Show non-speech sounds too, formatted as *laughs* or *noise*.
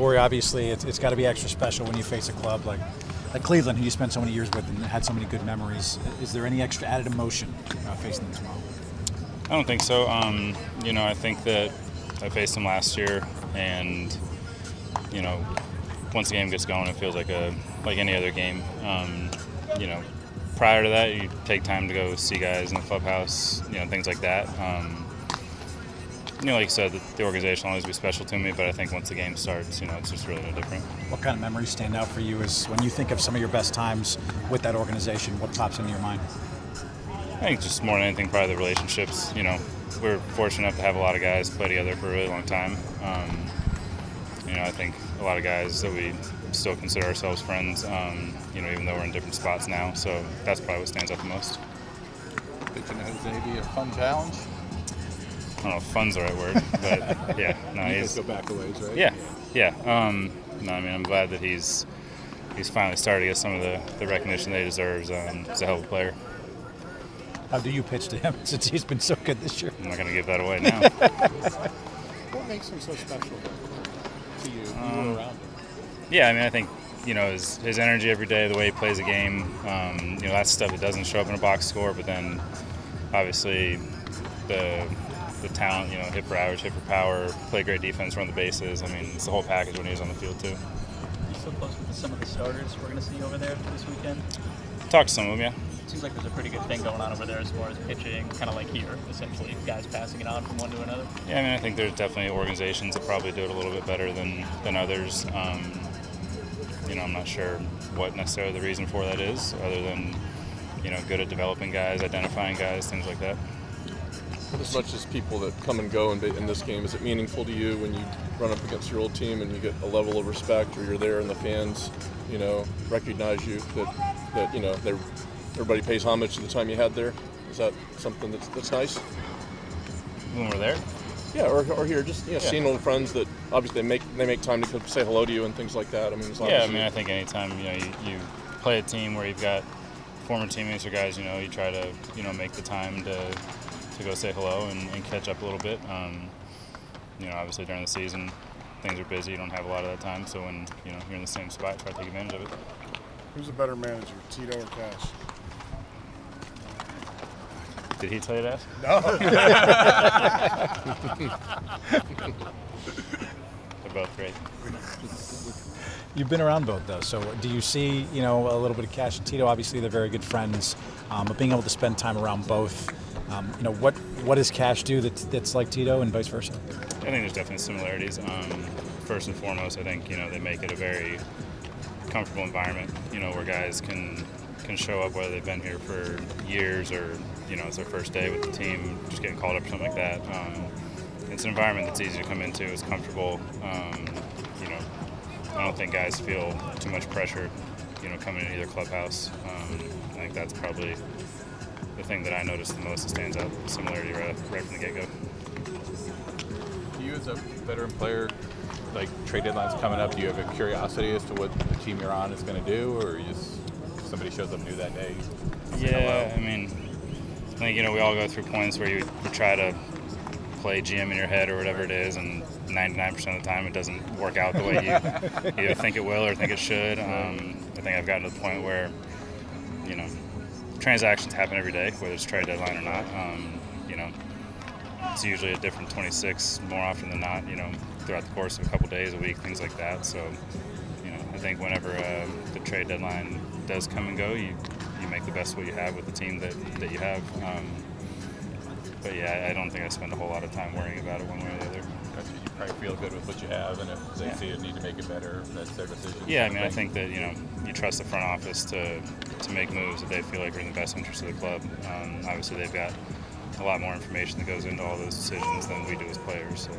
Corey, obviously, it's, it's got to be extra special when you face a club like like Cleveland, who you spent so many years with and had so many good memories. Is there any extra added emotion uh, facing them tomorrow? I don't think so. Um, you know, I think that I faced them last year, and you know, once the game gets going, it feels like a like any other game. Um, you know, prior to that, you take time to go see guys in the clubhouse, you know, things like that. Um, you know, like you said, the, the organization will always be special to me, but I think once the game starts, you know, it's just really no different. What kind of memories stand out for you Is when you think of some of your best times with that organization? What pops into your mind? I think just more than anything, probably the relationships. You know, we're fortunate enough to have a lot of guys play together for a really long time. Um, you know, I think a lot of guys that we still consider ourselves friends. Um, you know, even though we're in different spots now, so that's probably what stands out the most. Pitching at Jose be a fun challenge. I don't know if fun's the right word, but *laughs* yeah, no, you he's go back a ways, right? yeah, yeah. Um, no, I mean I'm glad that he's he's finally started to get some of the, the recognition that he deserves. Um, he's a hell of a player. How do you pitch to him *laughs* since he's been so good this year? I'm not going to give that away now. *laughs* What makes him so special to you? You Um, were around him. yeah, I mean I think you know his, his energy every day, the way he plays the game. Um, you know that's stuff that doesn't show up in a box score, but then obviously the the talent, you know, hit for average, hit for power, play great defense, run the bases. I mean, it's the whole package when he's on the field too. You still close with some of the starters we're going to see over there this weekend? Talk to some of them, yeah. Seems like there's a pretty good thing going on over there as far as pitching, kind of like here, essentially, guys passing it on from one to another. Yeah, I mean, I think there's definitely organizations that probably do it a little bit better than, than others. Um, you know, I'm not sure what necessarily the reason for that is, other than, you know, good at developing guys, identifying guys, things like that. As much as people that come and go in, in this game, is it meaningful to you when you run up against your old team and you get a level of respect, or you're there and the fans, you know, recognize you that that you know everybody pays homage to the time you had there? Is that something that's that's nice? When we're there, Yeah, or, or here, just you know, Yeah. seeing old friends that obviously they make they make time to say hello to you and things like that. I mean, yeah, I mean, I think anytime you know you, you play a team where you've got former teammates or guys, you know, you try to you know make the time to to go say hello and, and catch up a little bit. Um, you know, obviously during the season, things are busy. You don't have a lot of that time, so when you know you're in the same spot, try to take advantage of it. Who's a better manager, Tito or Cash? Did he tell you that? No. *laughs* They're both great. You've been around both, though. So do you see, you know, a little bit of Cash and Tito? Obviously, they're very good friends, um, but being able to spend time around both, um, you know, what what does Cash do that's, that's like Tito and vice versa? I think there's definitely similarities. Um, first and foremost, I think you know they make it a very comfortable environment. You know where guys can can show up whether they've been here for years or you know it's their first day with the team, just getting called up or something like that. Um, it's an environment that's easy to come into. It's comfortable. Um, you know, I don't think guys feel too much pressure. You know, coming into either clubhouse. Um, I think that's probably the thing that I noticed the most that stands out similarity right, right from the get go. Do you, as a veteran player, like trade deadlines coming up, do you have a curiosity as to what the team you're on is going to do, or you just somebody shows up new that day? Yeah, I mean, I think you know we all go through points where you, you try to play GM in your head or whatever it is, and 99% of the time it doesn't work out the way you *laughs* either think it will or think it should. Um, I think I've gotten to the point where you know transactions happen every day, whether it's trade deadline or not. Um, you know, it's usually a different 26 more often than not. You know, throughout the course of a couple days, a week, things like that. So, you know, I think whenever uh, the trade deadline does come and go, you you make the best what you have with the team that, that you have. Um, but yeah, I don't think I spend a whole lot of time worrying about it one way or the other. That's- You probably feel good with what you have, and if they Yeah. see a need to make it better, that's their decision. Yeah, I mean, I think that you know you trust the front office to to make moves that they feel like are in the best interest of the club. Um, obviously, they've got a lot more information that goes into all those decisions than we do as players. So.